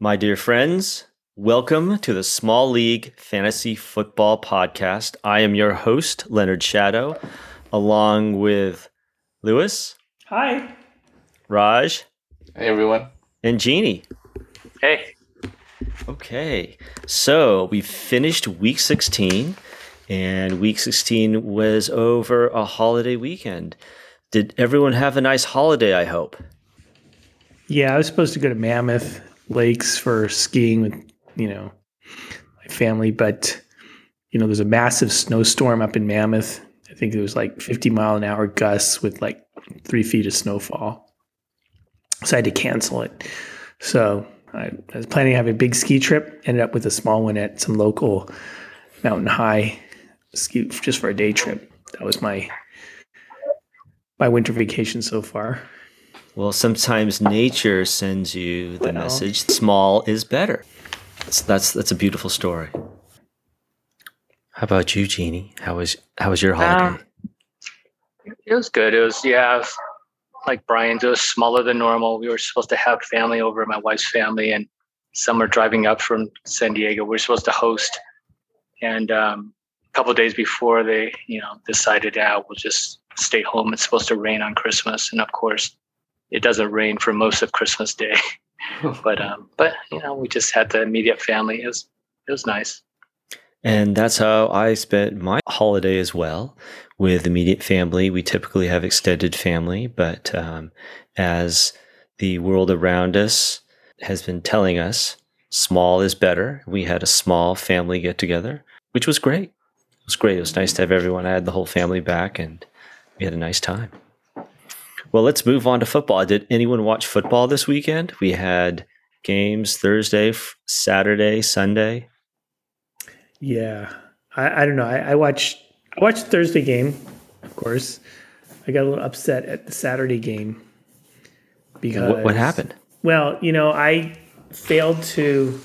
My dear friends, welcome to the Small League Fantasy Football Podcast. I am your host, Leonard Shadow, along with Lewis. Hi. Raj. Hey, everyone. And Jeannie. Hey. Okay. So we finished week 16, and week 16 was over a holiday weekend. Did everyone have a nice holiday, I hope? Yeah, I was supposed to go to Mammoth lakes for skiing with you know my family, but you know there's a massive snowstorm up in Mammoth. I think it was like 50 mile an hour gusts with like three feet of snowfall, so I had to cancel it. So I, I was planning to have a big ski trip. Ended up with a small one at some local mountain high ski just for a day trip. That was my my winter vacation so far. Well, sometimes nature sends you the well. message small is better. That's, that's that's a beautiful story. How about you, Jeannie? How was how was your holiday? Um, it was good. It was yeah, like Brian's. It was smaller than normal. We were supposed to have family over, my wife's family, and some are driving up from San Diego. We are supposed to host, and um, a couple days before they, you know, decided, yeah, we'll just stay home. It's supposed to rain on Christmas, and of course, it doesn't rain for most of Christmas Day. but um, but you know, we just had the immediate family. It was it was nice. And that's how I spent my holiday as well with immediate family. We typically have extended family, but um, as the world around us has been telling us, small is better. We had a small family get together, which was great. It was great. It was nice to have everyone. I had the whole family back, and we had a nice time. Well, let's move on to football. Did anyone watch football this weekend? We had games Thursday, Saturday, Sunday. Yeah, I, I don't know. I, I watched I watched Thursday game, of course. I got a little upset at the Saturday game because what, what happened? Well, you know, I failed to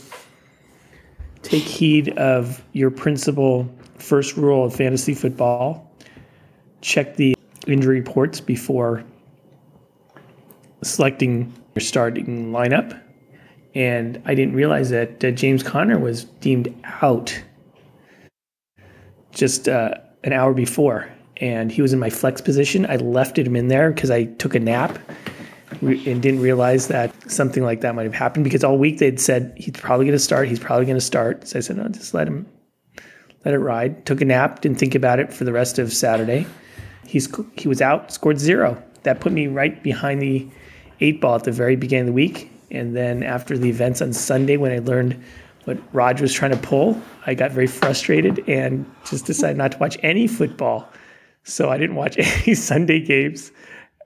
take heed of your principal first rule of fantasy football. Check the injury reports before selecting your starting lineup, and I didn't realize that uh, James Conner was deemed out just uh, an hour before, and he was in my flex position. I left him in there because I took a nap and didn't realize that something like that might have happened because all week they'd said he's probably going to start. He's probably going to start. So I said, no, just let him let it ride. Took a nap, didn't think about it for the rest of Saturday. He's he was out, scored zero. That put me right behind the eight ball at the very beginning of the week. And then after the events on Sunday, when I learned what Raj was trying to pull, I got very frustrated and just decided not to watch any football. So I didn't watch any Sunday games.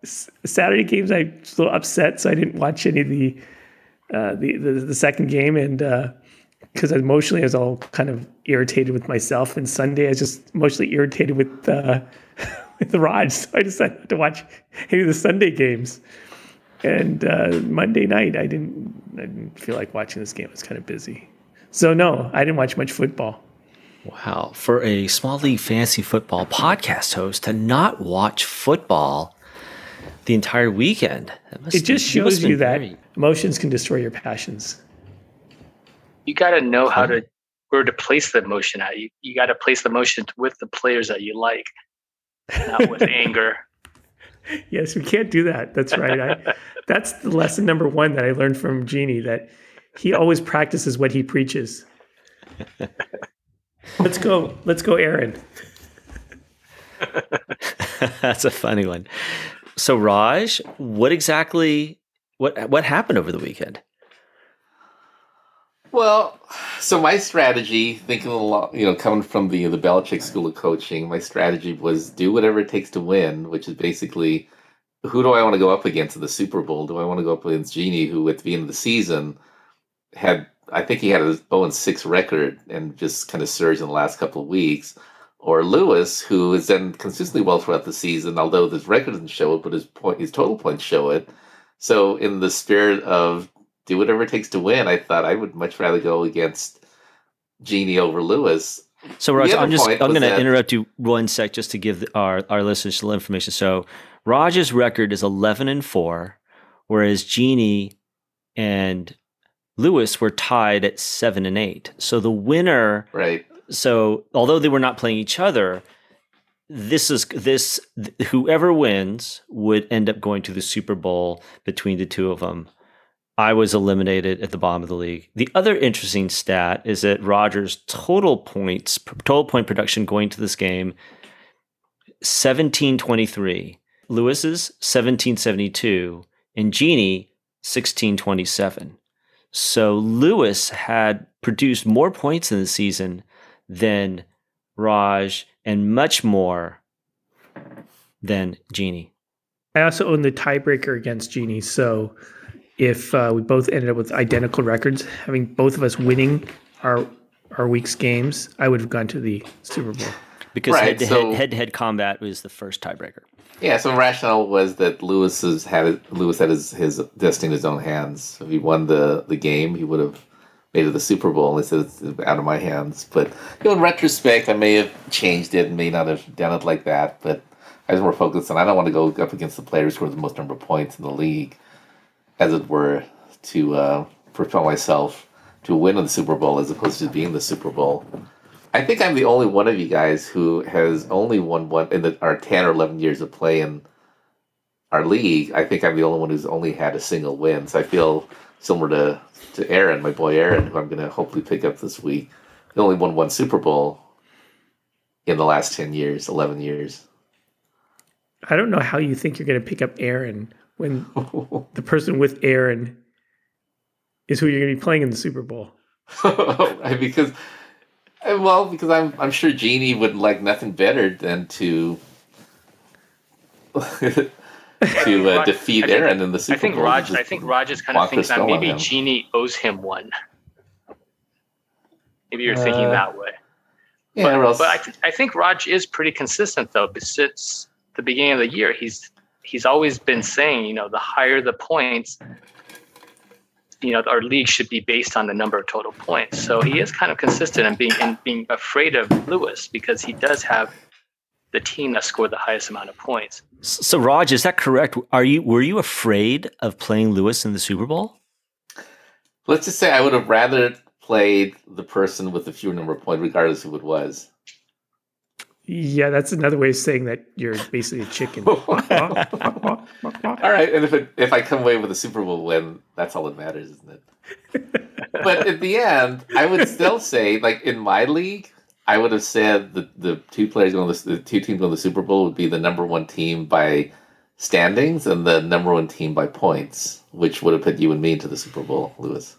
Saturday games, I was a little upset, so I didn't watch any of the uh, the, the, the second game, and because uh, emotionally I was all kind of irritated with myself. And Sunday, I was just emotionally irritated with uh, with the Raj, so I decided not to watch any of the Sunday games. And uh, Monday night, I didn't, I didn't feel like watching this game. I was kind of busy. So, no, I didn't watch much football. Wow. For a small league fantasy football podcast host to not watch football the entire weekend, it just shows you that very... emotions can destroy your passions. You got to know how to where to place the emotion at. You, you got to place the emotion with the players that you like, not with anger yes, we can't do that. That's right. I, that's the lesson number one that I learned from Jeannie that he always practices what he preaches. Let's go. Let's go, Aaron. that's a funny one. So, Raj, what exactly what what happened over the weekend? Well, so my strategy, thinking a lot, you know, coming from the the Belichick School of Coaching, my strategy was do whatever it takes to win, which is basically who do I want to go up against in the Super Bowl? Do I want to go up against Jeannie, who at the end of the season had, I think he had a 0 6 record and just kind of surged in the last couple of weeks, or Lewis, who has done consistently well throughout the season, although his record doesn't show it, but his point, his total points show it. So, in the spirit of do whatever it takes to win. I thought I would much rather go against Jeannie over Lewis. So, Raj, I'm just I'm going to interrupt you one sec just to give our our listeners a little information. So, Raj's record is 11 and four, whereas Jeannie and Lewis were tied at seven and eight. So the winner, right? So although they were not playing each other, this is this whoever wins would end up going to the Super Bowl between the two of them. I was eliminated at the bottom of the league. The other interesting stat is that Rogers' total points, total point production going to this game, 1723. Lewis's 1772 and Jeannie 1627. So Lewis had produced more points in the season than Raj and much more than Jeannie. I also own the tiebreaker against Jeannie. So if uh, we both ended up with identical records, having both of us winning our our week's games, I would have gone to the Super Bowl. Because Right, head, to so- head, head to head combat was the first tiebreaker. Yeah, so rationale was that Lewis has had Lewis had his, his destiny in his own hands. If he won the, the game, he would have made it the Super Bowl. And he said it's out of my hands. But you know, in retrospect, I may have changed it and may not have done it like that. But I was more focused on I don't want to go up against the players who score the most number of points in the league, as it were, to uh, propel myself to win in the Super Bowl as opposed to being the Super Bowl. I think I'm the only one of you guys who has only won one in the, our 10 or 11 years of play in our league. I think I'm the only one who's only had a single win. So I feel similar to, to Aaron, my boy Aaron, who I'm going to hopefully pick up this week. He only won one Super Bowl in the last 10 years, 11 years. I don't know how you think you're going to pick up Aaron when the person with Aaron is who you're going to be playing in the Super Bowl. Because well, because I'm I'm sure Jeannie would like nothing better than to to uh, Raj- defeat think- Aaron in the Super I think Bowl. Raj. I think Raj is kind of walk the thinking that maybe Jeannie owes him one. Maybe you're thinking Uh, that way. Yeah, but but I, th- I think Raj is pretty consistent though. Since the beginning of the year, he's he's always been saying, you know, the higher the points, you know, our league should be based on the number of total points. So he is kind of consistent in being in being afraid of Lewis because he does have the team that scored the highest amount of points. So Raj, is that correct? Are you were you afraid of playing Lewis in the Super Bowl? let's just say I would have rather played the person with the fewer number of points, regardless of who it was. Yeah, that's another way of saying that you're basically a chicken. All right, and if it, if I come away with a Super Bowl win, that's all that matters, isn't it? but at the end, I would still say, like in my league, I would have said the the two players going to the, the two teams to the Super Bowl would be the number one team by standings and the number one team by points, which would have put you and me into the Super Bowl, Lewis.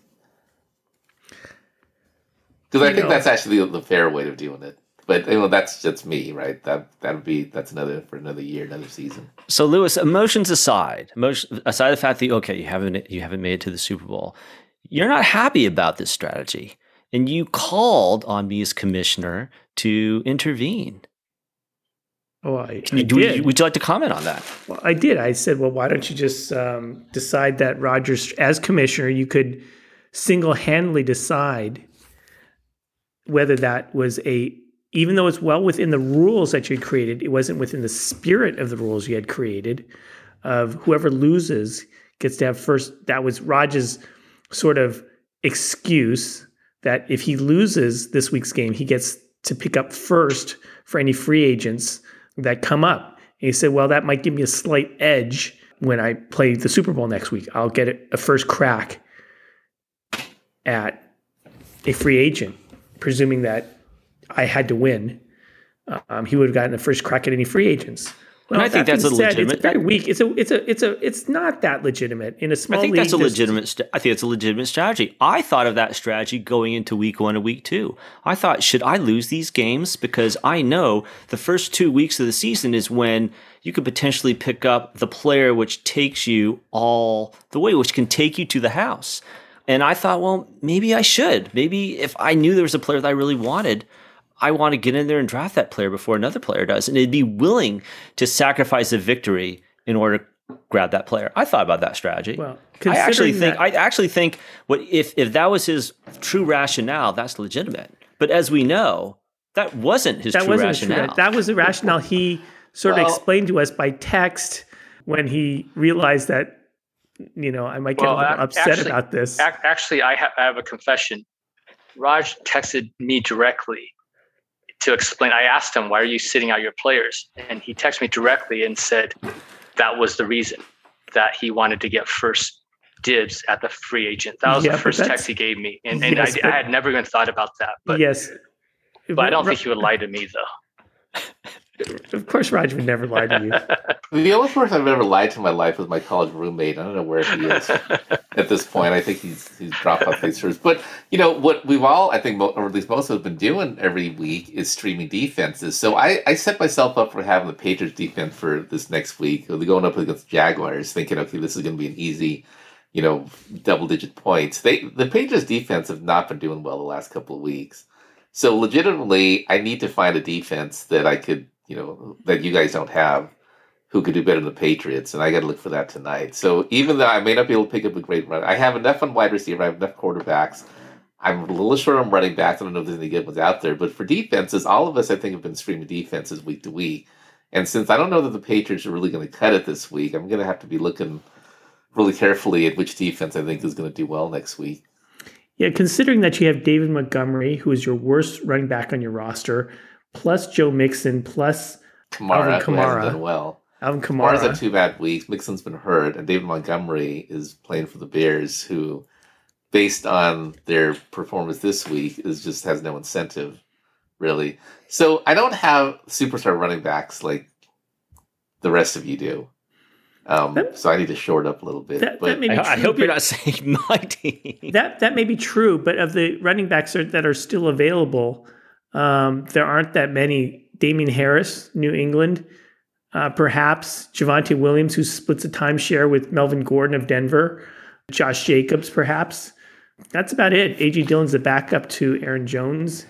Because I think know- that's actually the, the fair way of doing it. But you know, that's just me, right? That that would be that's another for another year, another season. So Lewis, emotions aside, emotion, aside the fact that okay, you haven't you haven't made it to the Super Bowl, you're not happy about this strategy, and you called on me as commissioner to intervene. Oh, I, Can I you, do, did. would you like to comment on that? Well, I did. I said, well, why don't you just um, decide that Rogers, as commissioner, you could single handedly decide whether that was a, even though it's well within the rules that you had created, it wasn't within the spirit of the rules you had created, of whoever loses gets to have first. That was Rogers' sort of excuse that if he loses this week's game, he gets to pick up first for any free agents that come up. And he said, well, that might give me a slight edge when I play the Super Bowl next week. I'll get a first crack at a free agent, presuming that I had to win. Um, he would have gotten the first crack at any free agents. And I think that that's a said, legitimate- It's very weak. It's a. It's a. It's a. It's not that legitimate in a small. I think league, that's a legitimate. St- I think it's a legitimate strategy. I thought of that strategy going into week one and week two. I thought, should I lose these games because I know the first two weeks of the season is when you could potentially pick up the player which takes you all the way, which can take you to the house. And I thought, well, maybe I should. Maybe if I knew there was a player that I really wanted, I want to get in there and draft that player before another player does, and it'd be willing to sacrifice a victory in order to grab that player. I thought about that strategy. Well, I actually considering think that- I actually think what if if that was his true rationale, that's legitimate. But as we know, that wasn't his that true wasn't rationale. true. That was the rationale he sort of explained to us by text when he realized that you know, I might get Well, a little upset actually- about this. Actually, I, ha- I have a confession. Raj texted me directly to explain. I asked him, "Why are you sitting out your players?" And he texted me directly and said that was the reason that he wanted to get first dibs at the free agent. That was Yeah, the first text he gave me, and, and Yes, I, but- I had never even thought about that. But yes. but I don't think he would lie to me though. Of course, Raj would never lie to you. The only person I've ever lied to in my life was my college roommate. I don't know where he is at this point. I think he's he's dropped off these tours. But you know what we've all, I think, or at least most of us, been doing every week is streaming defenses. So I, I set myself up for having the Patriots defense for this next week. They're going up against the Jaguars, thinking, okay, this is going to be an easy, you know, double digit points. They the Patriots defense have not been doing well the last couple of weeks. So legitimately, I need to find a defense that I could, you know, that you guys don't have who could do better than the Patriots, and I got to look for that tonight. So even though I may not be able to pick up a great run, I have enough on wide receiver, I have enough quarterbacks. I'm a little short on running backs. I don't know if there's any good ones out there, but for defenses, all of us I think have been streaming defenses week to week. And since I don't know that the Patriots are really going to cut it this week, I'm going to have to be looking really carefully at which defense I think is going to do well next week. Yeah, considering that you have David Montgomery, who is your worst running back on your roster, plus Joe Mixon, plus Kamara, Alvin Kamara. well. Alvin Kamara's had Kamara. two bad weeks. Mixon's been hurt, and David Montgomery is playing for the Bears, who, based on their performance this week, is just has no incentive, really. So I don't have superstar running backs like the rest of you do. Um, That- so I need to short up a little bit. That, but that may I, I hope you're not saying my team. That that may be true, but of the running backs are, that are still available, um, there aren't that many. Damien Harris, New England, uh, perhaps Javonte Williams, who splits a timeshare with Melvin Gordon of Denver, Josh Jacobs, perhaps. That's about it. AJ Dillon's the backup to Aaron Jones,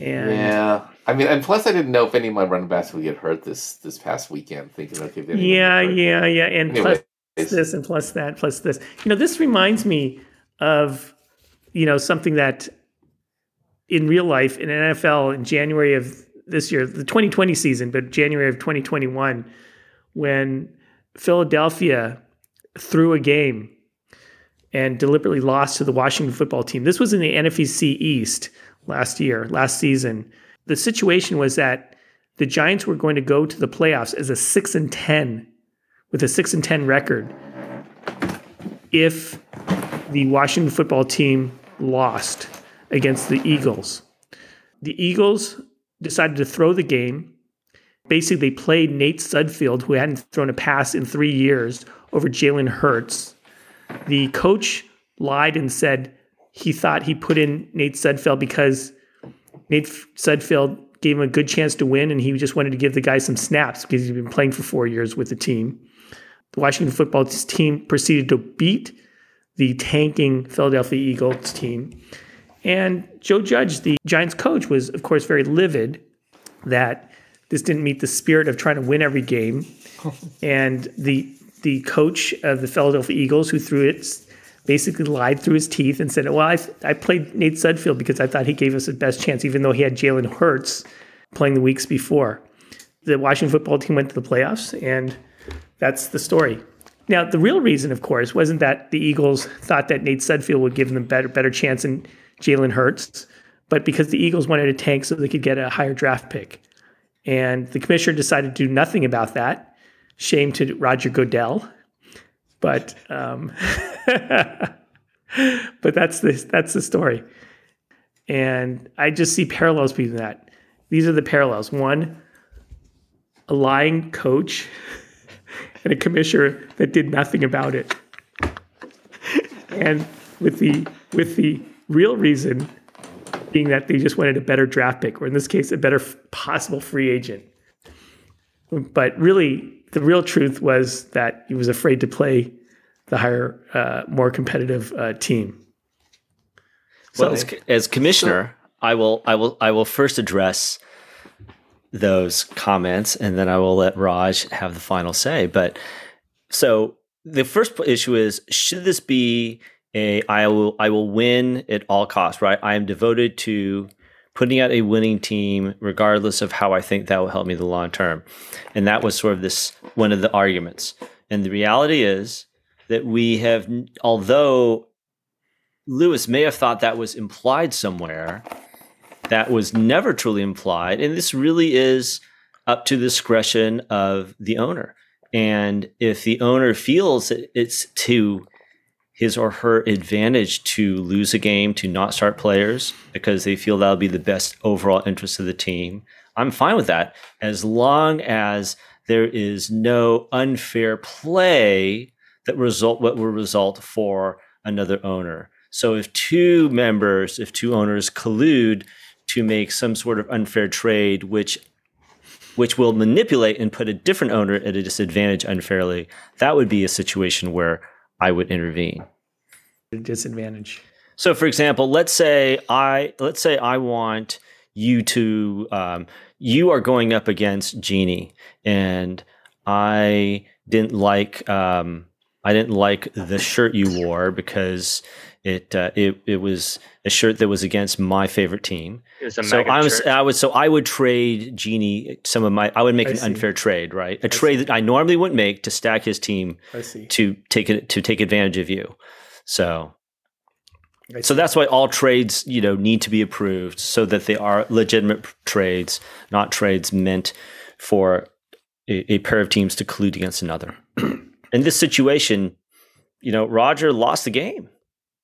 and yeah, I mean, and plus I didn't know if any of my running backs would get hurt this this past weekend. Thinking, okay, if anyone would yeah, yeah, yeah, and plus this and plus that plus this. You know, this reminds me of you know something that in real life in NFL in January of this year, the 2020 season, but January of 2021, when Philadelphia threw a game and deliberately lost to the Washington football team. This was in the NFC East last year, last season. The situation was that the Giants were going to go to the playoffs as a 6 and 10 with a 6 and 10 record if the Washington football team lost against the Eagles. The Eagles decided to throw the game. Basically, they played Nate Sudfeld, who hadn't thrown a pass in three years, over Jalen Hurts. The coach lied and said he thought he put in Nate Sudfeld because Nate Sudfeld gave him a good chance to win, and he just wanted to give the guy some snaps because he's been playing for four years with the team. The Washington football team proceeded to beat the tanking Philadelphia Eagles team. And Joe Judge, the Giants coach, was, of course, very livid that this didn't meet the spirit of trying to win every game. and the the coach of the Philadelphia Eagles, who threw it, basically lied through his teeth and said, "Well, I, I played Nate Sudfeld because I thought he gave us the best chance, even though he had Jalen Hurts playing the weeks before." The Washington football team went to the playoffs, and that's the story. Now, the real reason, of course, wasn't that the Eagles thought that Nate Sudfeld would give them a better better chance than Jalen Hurts, but because the Eagles wanted to tank so they could get a higher draft pick. And the commissioner decided to do nothing about that. Shame to Roger Goodell. But um, but that's the that's the story. And I just see parallels between that. These are the parallels. One, a lying coach and a commissioner that did nothing about it. And with the with the real reason being that they just wanted a better draft pick, or in this case, a better f- possible free agent. But really, the real truth was that he was afraid to play the higher, uh, more competitive uh, team. Well, as, as commissioner, I will, I will, I will first address those comments, and then I will let Raj have the final say. But so the first issue is: should this be a I will, I will win at all costs? Right? I am devoted to putting out a winning team, regardless of how I think that will help me the long term. And that was sort of this one of the arguments. And the reality is that we have, although Lewis may have thought that was implied somewhere, that was never truly implied. And this really is up to the discretion of the owner. And if the owner feels it's to his or her advantage to lose a game, to not start players because they feel that'll be the best overall interest of the team, I'm fine with that as long as there is no unfair play that result what will result for another owner. So if two members, if two owners collude to make some sort of unfair trade, which which will manipulate and put a different owner at a disadvantage unfairly, that would be a situation where I would intervene. Disadvantage. So, for example, let's say I let's say I want you to um, you are going up against Jeannie, and I didn't like um, I didn't like the shirt you wore because it uh, it it was a shirt that was against my favorite team. so I was shirt. I would so I would trade Jeannie some of my I would make I an see. unfair trade, right? A I trade see. that I normally wouldn't make to stack his team to take it to take advantage of you. So so that's why all trades, you know, need to be approved so that they are legitimate trades, not trades meant for a, a pair of teams to collude against another. In this situation, you know, Roger lost the game.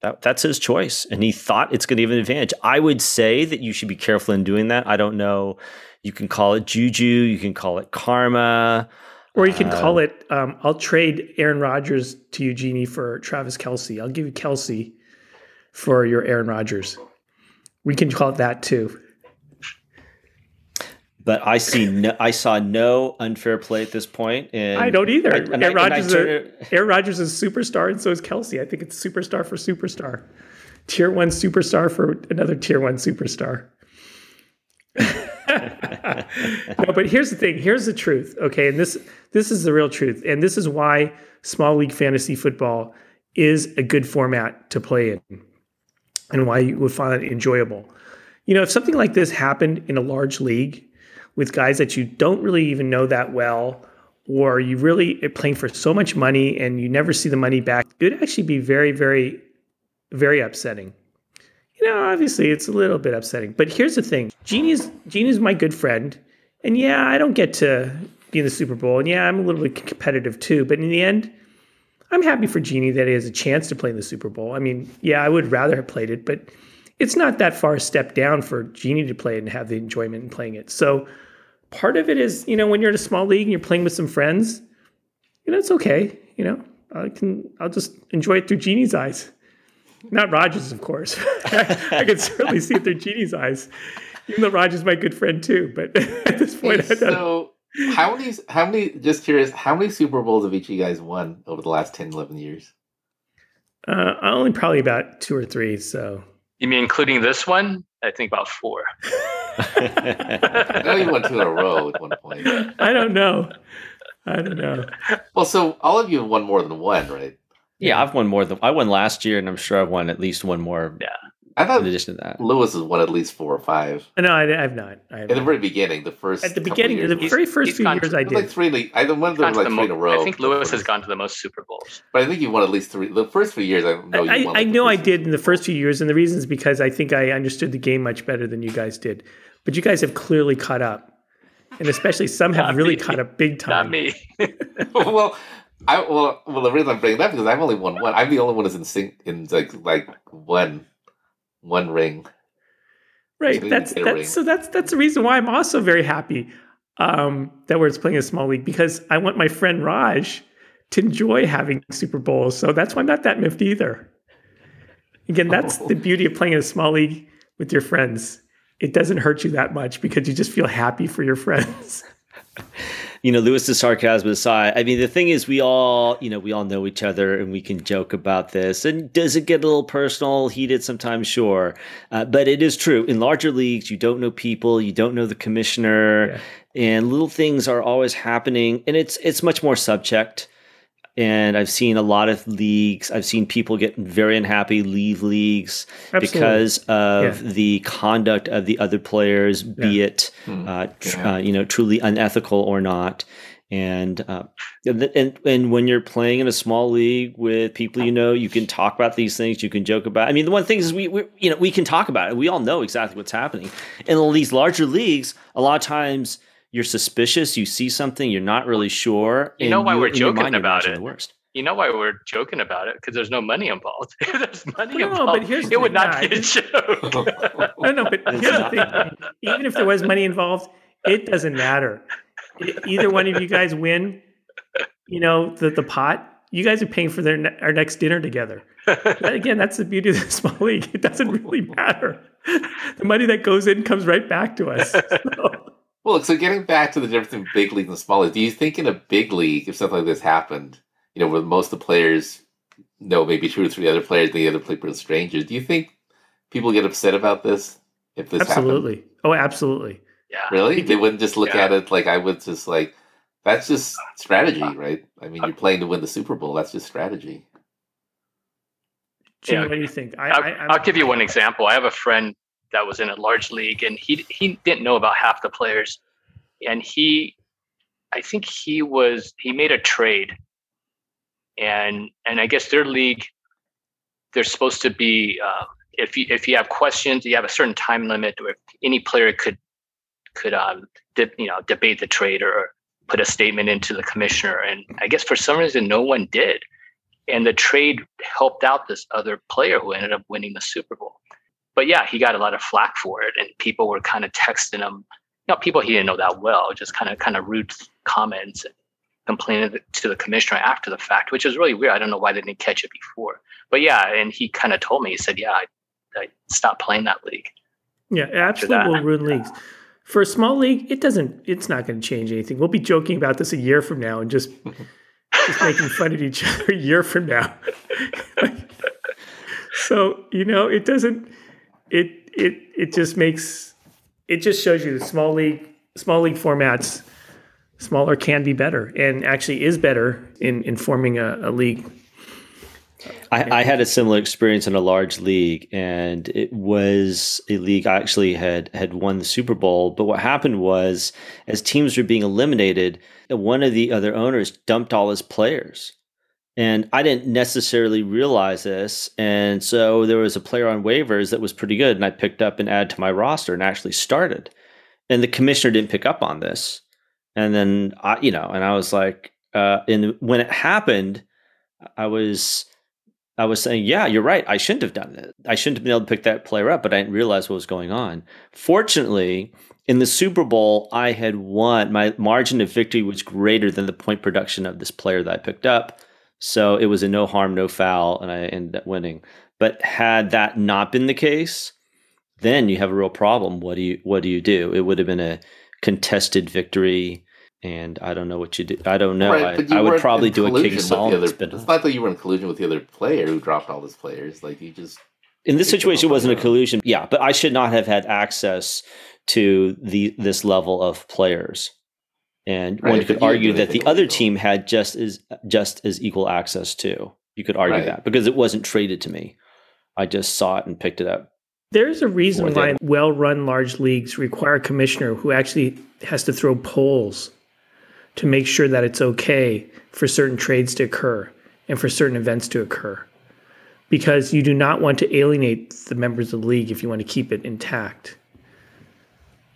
That, that's his choice. And he thought it's going to give an advantage. I would say that you should be careful in doing that. I don't know. You can call it juju, you can call it karma. Or you can uh, call it, um, I'll trade Aaron Rodgers to Eugenie for Travis Kelce. I'll give you Kelce for your Aaron Rodgers. We can call it that too but I see no, I saw no unfair play at this point. And I don't either. I, Aaron, Rodgers Aaron Rodgers is a superstar, and so is Kelce. I think it's superstar for superstar, tier one superstar for another tier one superstar. no, but here's the thing. Here's the truth. Okay, and this this is the real truth, and this is why small league fantasy football is a good format to play in, and why you would find it enjoyable. You know, if something like this happened in a large league, with guys that you don't really even know that well, or you really are playing for so much money and you never see the money back, it would actually be very, very, very upsetting. You know, obviously it's a little bit upsetting. But here's the thing Jeannie's Jeannie's my good friend. And yeah, I don't get to be in the Super Bowl. And yeah, I'm a little bit competitive too. But in the end, I'm happy for Jeannie that he has a chance to play in the Super Bowl. I mean, yeah, I would rather have played it, but it's not that far a step down for Jeannie to play and have the enjoyment in playing it. So part of it is, you know, when you're in a small league and you're playing with some friends, you know, it's okay. You know, I can, I'll just enjoy it through Jeannie's eyes. Not Rogers, of course. I, can certainly see it through Jeannie's eyes, even though Rogers my good friend too. But at this point, hey, so how many, how many, just curious, how many Super Bowls have each of you guys won over the last 10, 11 years? Uh, only probably about two or three. So you mean including this one? I think about four. I know you went two in a row at one point. I don't know. I don't know. Well, so all of you have won more than one, right? Yeah, I've won more than I won last year, and I'm sure I've won at least one more. Yeah. I thought in addition to that, Lewis has won at least four or five. No, I, have not. I have at the very beginning, the first at the beginning, years, the very first few years, I did like three. I one of them like three in a row. I think Lewis has gone to the most Super Bowls, but I think you won at least three. The first few years, I know. I, won, I know I did in the first few years, and the reason is because I think I understood the game much better than you guys did. But you guys have clearly caught up, and especially some have really me. caught up big time. Not me. well. I well, well, the reason I'm bringing that because I've only won one. I'm the only one who's in sync in like like one one ring. Right. That's that's so that's that's the reason why I'm also very happy um, that we're playing a small league because I want my friend Raj to enjoy having Super Bowls. So that's why I'm not that miffed either. Again, that's oh. the beauty of playing a small league with your friends. It doesn't hurt you that much because you just feel happy for your friends. you know, Lewis's sarcasm aside, I mean, the thing is, we all, you know, we all know each other and we can joke about this. And does it get a little personal, heated sometimes? Sure. Uh, but it is true. In larger leagues, you don't know people, you don't know the commissioner, yeah. and little things are always happening. And it's it's much more subject and I've seen a lot of leagues. I've seen people get very unhappy, leave leagues Absolutely. because of yeah. the conduct of the other players, yeah. be it hmm. uh, tr- uh, you know truly unethical or not. And, uh, and and when you're playing in a small league with people you know, you can talk about these things. You can joke about. I mean, the one thing is we, we you know we can talk about it. We all know exactly what's happening. In all these larger leagues, a lot of times you're suspicious. You see something, you're not really sure. You know why you, we're joking mind, about it. The worst. You know why we're joking about it because there's no money involved. there's money no, involved, but here's it the would thing, not yeah, be a joke. no, no, but here's the thing. Even if there was money involved, it doesn't matter. Either one of you guys win, you know, the, the pot, you guys are paying for their ne- our next dinner together. But again, that's the beauty of the small league. It doesn't really matter. The money that goes in comes right back to us. So, Well, so getting back to the difference between big league and small league, do you think in a big league, if something like this happened, you know, where most of the players know maybe two or three other players, and the other players are strangers, do you think people get upset about this if this happened? absolutely. Oh, absolutely. yeah. Really? They wouldn't just look Yeah. at it like I would just like that's just strategy, right? I mean, you're uh, playing to win the Super Bowl. That's just strategy. Jim, Yeah. what do you think? I, I'll, I, I'll give you one example. I have a friend that was in a large league, and he he didn't know about half the players, and he, I think he was he made a trade, and and I guess their league, they're supposed to be uh, if you if you have questions, you have a certain time limit, or if any player could could um you know debate the trade or put a statement into the commissioner, and I guess for some reason no one did. And the trade helped out this other player who ended up winning the Super Bowl. But yeah, he got a lot of flack for it, and people were kind of texting him. You know, people he didn't know that well, just kind of kind of rude comments and complaining to the commissioner after the fact, which is really weird. I don't know why they didn't catch it before. But yeah, and he kind of told me, he said, "Yeah, I, I stopped playing that league." Yeah, absolutely will ruin leagues. For a small league, it doesn't. It's not going to change anything. We'll be joking about this a year from now and just just making fun of each other a year from now. so you know, it doesn't. It it it just makes. It just shows you the small league small league formats. Smaller can be better, and actually is better in in forming a, a league. I, I had a similar experience in a large league, and it was a league I actually had had won the Super Bowl. But what happened was, as teams were being eliminated, one of the other owners dumped all his players, and I didn't necessarily realize this. And so there was a player on waivers that was pretty good, and I picked up and added to my roster and actually started. And the commissioner didn't pick up on this, and then I, you know, and I was like, uh, and when it happened, I was. I was saying, yeah, you're right. I shouldn't have done it. I shouldn't have been able to pick that player up, but I didn't realize what was going on. Fortunately, in the Super Bowl, I had won. My margin of victory was greater than the point production of this player that I picked up. So it was a no harm, no foul, and I ended up winning. But had that not been the case, then you have a real problem. What do you what do you do? It would have been a contested victory, and I don't know what you do. I don't know. Right, I, I would probably do a King Solomon spin. It's not that you were in collusion with the other player who dropped all his players. Like you just in this situation it wasn't a on their own. collusion yeah but i should not have had access to the this level of players and Right, one could argue that the other team had just as just as equal access to you could argue Right. that because it wasn't traded to me i just saw it and picked it up There's a reason why well run large leagues require a commissioner who actually has to throw polls to make sure that it's okay for certain trades to occur and for certain events to occur. Because you do not want to alienate the members of the league if you want to keep it intact.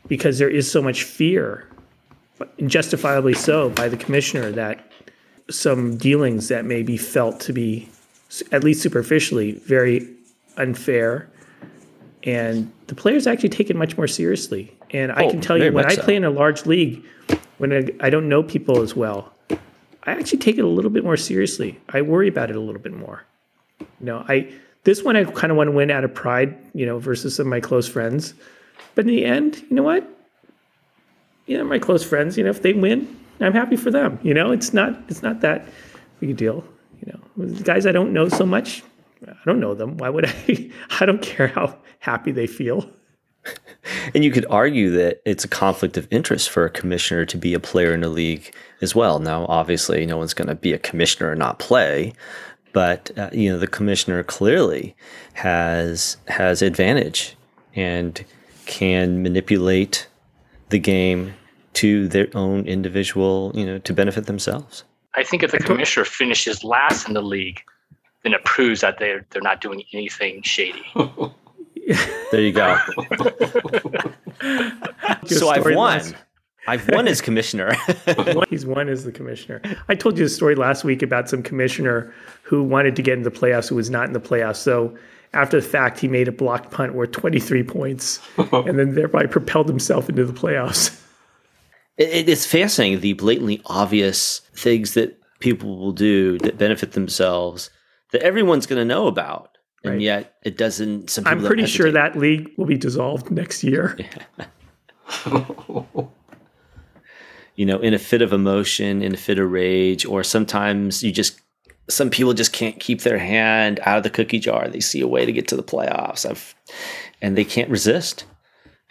Because there is so much fear, and justifiably so, by the commissioner that some dealings that may be felt to be, at least superficially, very unfair and the players actually take it much more seriously. And I Oh, can tell you, when I so. play in a large league, when I, I don't know people as well, I actually take it a little bit more seriously. I worry about it a little bit more. You know, I this one I kind of want to win out of pride, you know, versus some of my close friends. But in the end, you know what? You know, my close friends, you know, if they win, I'm happy for them. You know, it's not it's not that big a deal. You know, With guys I don't know so much, I don't know them. Why would I? I don't care how happy they feel. and you could argue that it's a conflict of interest for a commissioner to be a player in a league as well now obviously no one's going to be a commissioner and not play but uh, you know the commissioner clearly has has advantage and can manipulate the game to their own individual, you know, to benefit themselves. I think if the commissioner finishes last in the league, then it proves that they're they're not doing anything shady. there you go. so I've won. Last. I've won as commissioner. He's won as the commissioner. I told you a story last week about some commissioner who wanted to get into the playoffs who was not in the playoffs. So after the fact, he made a blocked punt worth 23 points and then thereby propelled himself into the playoffs. It is fascinating the blatantly obvious things that people will do that benefit themselves that everyone's going to know about. And right. yet it doesn't. Some I'm pretty sure that league will be dissolved next year. Yeah. you know, in a fit of emotion, in a fit of rage, or sometimes you just some people just can't keep their hand out of the cookie jar. They see a way to get to the playoffs, I've, and they can't resist,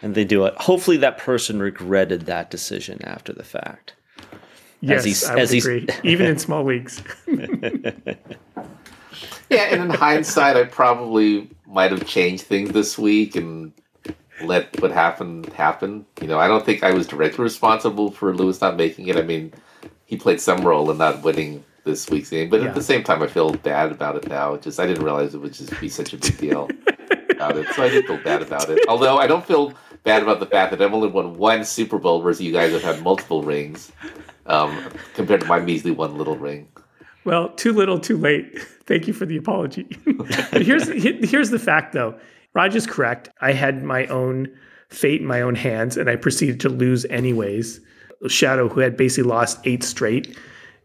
and they do it. Hopefully, that person regretted that decision after the fact. Yes, as I would agree. Even in small leagues. yeah, and in hindsight, I probably might have changed things this week and let what happened happen. You know, I don't think I was directly responsible for Lewis not making it. I mean, he played some role in not winning this week's game. But yeah. at the same time, I feel bad about it now. Just I didn't realize it would just be such a big deal about it, so I did feel bad about it. Although I don't feel bad about the fact that I've only won one Super Bowl, whereas you guys have had multiple rings, um, compared to my measly one little ring. Well, too little, too late. Thank you for the apology. But here's here's the fact, though. Raj is correct. I had my own fate in my own hands, and I proceeded to lose anyways. Shadow, who had basically lost eight straight,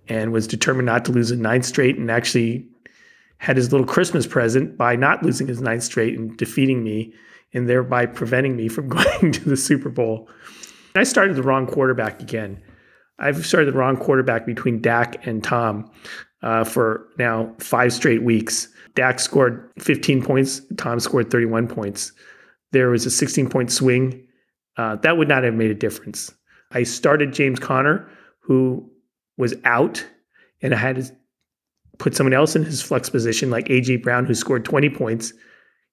and was determined not to lose a ninth straight and actually had his little Christmas present by not losing his ninth straight and defeating me and thereby preventing me from going to the Super Bowl. I started the wrong quarterback again. I've started the wrong quarterback between Dak and Tom uh, for now five straight weeks. Dak scored 15 points, Tom scored 31 points. There was a 16 point swing. Uh, that would not have made a difference. I started James Conner, who was out and I had to put someone else in his flex position, like AJ Brown, who scored 20 points,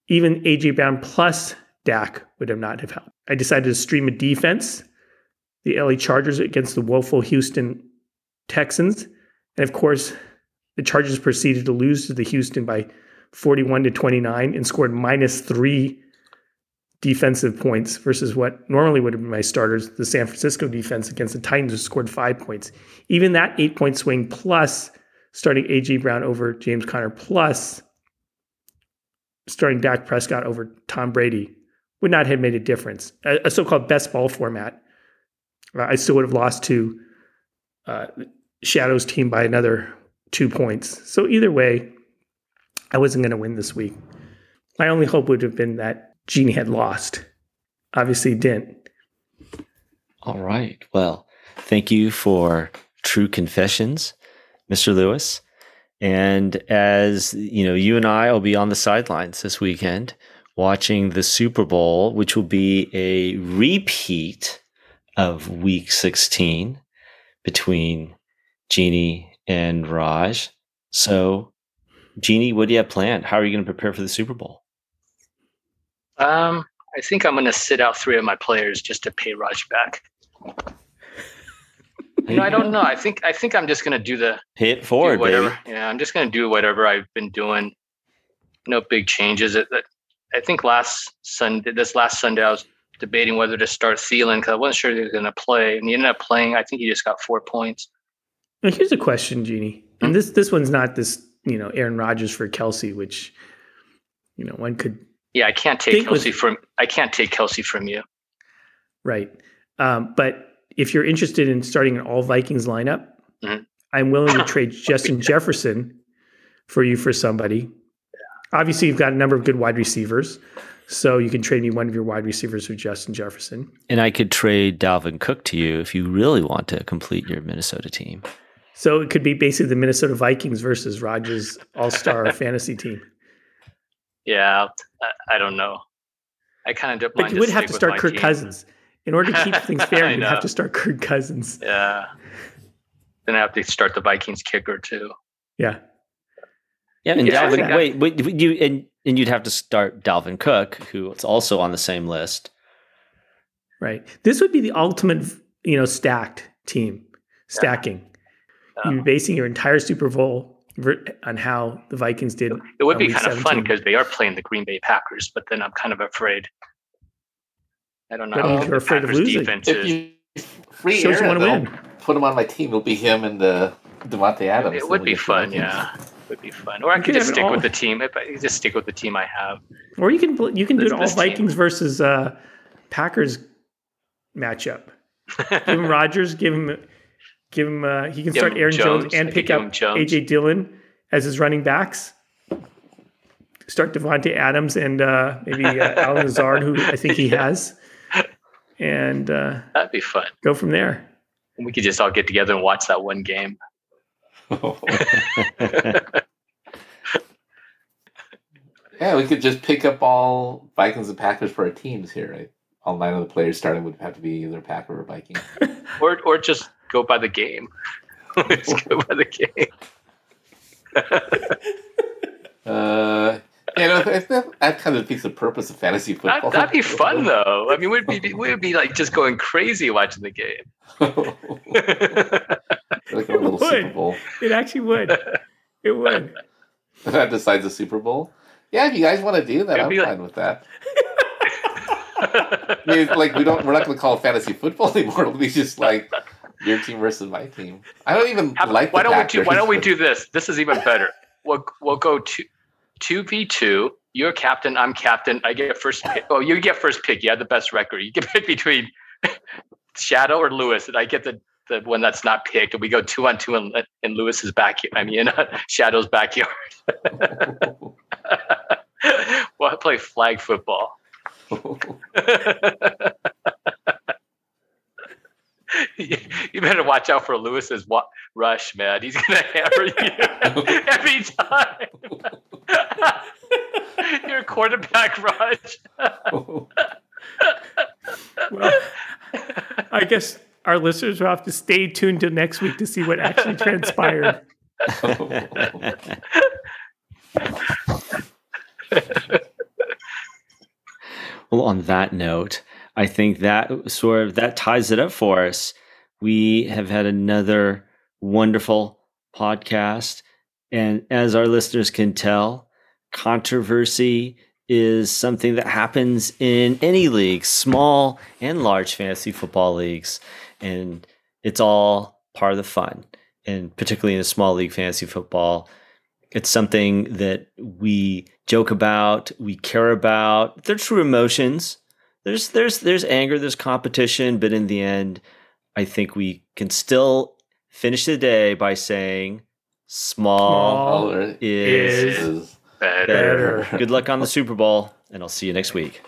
even AJ Brown plus Dak would have not have helped. I decided to stream a defense, the LA Chargers against the woeful Houston Texans. And of course, the Chargers proceeded to lose to the Houston by 41 to 29 and scored minus three defensive points versus what normally would have been my starters, the San Francisco defense against the Titans, who scored five points. Even that eight point swing plus starting A.J. Brown over James Conner plus starting Dak Prescott over Tom Brady would not have made a difference. A, a so called best ball format, I still would have lost to uh, Shadow's team by another two points. So either way, I wasn't going to win this week. My only hope would have been that Jeannie had lost. Obviously, didn't. All right. Well, thank you for true confessions, Mr. Lewis. And as you know, you and I will be on the sidelines this weekend watching the Super Bowl, which will be a repeat of week 16 between Jeannie and Raj. So, Jeannie, what do you have planned? How are you going to prepare for the Super Bowl? Um, I think I'm going to sit out three of my players just to pay Raj back. you know, I don't know. I think I think I'm just going to do the hit forward, whatever. Baby. Yeah, I'm just going to do whatever I've been doing. No big changes. It, I think last Sunday, this last Sunday, I was debating whether to start Thielen because I wasn't sure he was going to play, and he ended up playing. I think he just got four points. Now, here's a question, Jeannie, and this this one's not this you know Aaron Rodgers for Kelce, which you know one could yeah, I can't take Kelce with, from I can't take Kelce from you. Right. Um, but if you're interested in starting an all Vikings lineup, mm-hmm. I'm willing to trade Justin Jefferson for you for somebody. Obviously, you've got a number of good wide receivers. So you can trade me one of your wide receivers for Justin Jefferson. And I could trade Dalvin Cook to you if you really want to complete your Minnesota team. So it could be basically the Minnesota Vikings versus Rogers All Star fantasy team. Yeah, I, I don't know. I kind of But you would have to start Kirk team. Cousins. In order to keep things fair, you'd have to start Kirk Cousins. Yeah. Then I have to start the Vikings kicker too. Yeah. Yeah, and yeah, Dalvin, wait, wait, you and and you'd have to start Dalvin Cook, who is also on the same list. Right. This would be the ultimate you know, stacked team, stacking. Yeah. You're basing your entire Super Bowl ver- on how the Vikings did. It would be week kind of fun because they are playing the Green Bay Packers, but then I'm kind of afraid. I don't know. That means how you're the afraid of Packers losing. defense If you free Shows you Aaron, wanna win. put him on my team. It'll be him and uh, Davante Adams. It would be we get the fun, Vikings. yeah. It would be fun. Or I You could could just stick all- with the team. If I just stick with the team I have. Or you can pl- you can do This- an all this team- Vikings versus uh, Packers matchup. Give him Rogers. Give him give him. Uh, he can Give start Aaron Jones, Jones. And could pick up Jones. AJ Dillon as his running backs. Start Davante Adams and uh, maybe uh, Allen Lazard, who I think he has, and uh, That'd be fun. go from there. We could just all get together and watch that one game. yeah, we could just pick up all Vikings and Packers for our teams here, right? All nine of the players starting would have to be either Packer or Viking. Or or just go by the game. just go by the game. Uh, you know, that, that, that kind of defeats the purpose of fantasy football. that'd be fun though. I mean, we'd be we'd be like just going crazy watching the game. like a little It Super would. Bowl. It actually would. It would. that decides the Super Bowl. Yeah, if you guys want to do that, It'd I'm be like- fine with that. I mean, like we don't, we're not going to call it fantasy football anymore. It'll be just like your team versus my team. I don't even How- like. why don't we do Why don't we do this? This is even better. We'll we'll go two two v two. You're captain. I'm captain. I get first. Pick. Oh, you get first pick. You have the best record. You can pick between Shadow or Lewis, and I get the the one that's not picked. And we go two on two in, in Lewis's backyard. I mean, in Shadow's backyard. we'll play flag football. you better watch out for Lewis's wa- rush, man. He's gonna hammer you every time. Your quarterback rush. Well, I guess our listeners will have to stay tuned till next week to see what actually transpired. Well, on that note, I think that sort of that ties it up for us. We have had another wonderful podcast, and as our listeners can tell, controversy is something that happens in any league, small and large fantasy football leagues, and it's all part of the fun. And particularly in a small league fantasy football, it's something that we joke about, we care about. They're true emotions. There's there's there's anger, there's competition, but in the end, I think we can still finish the day by saying small, Small is, is Is- Better. better. better. Good luck on the Super Bowl, and I'll see you next week.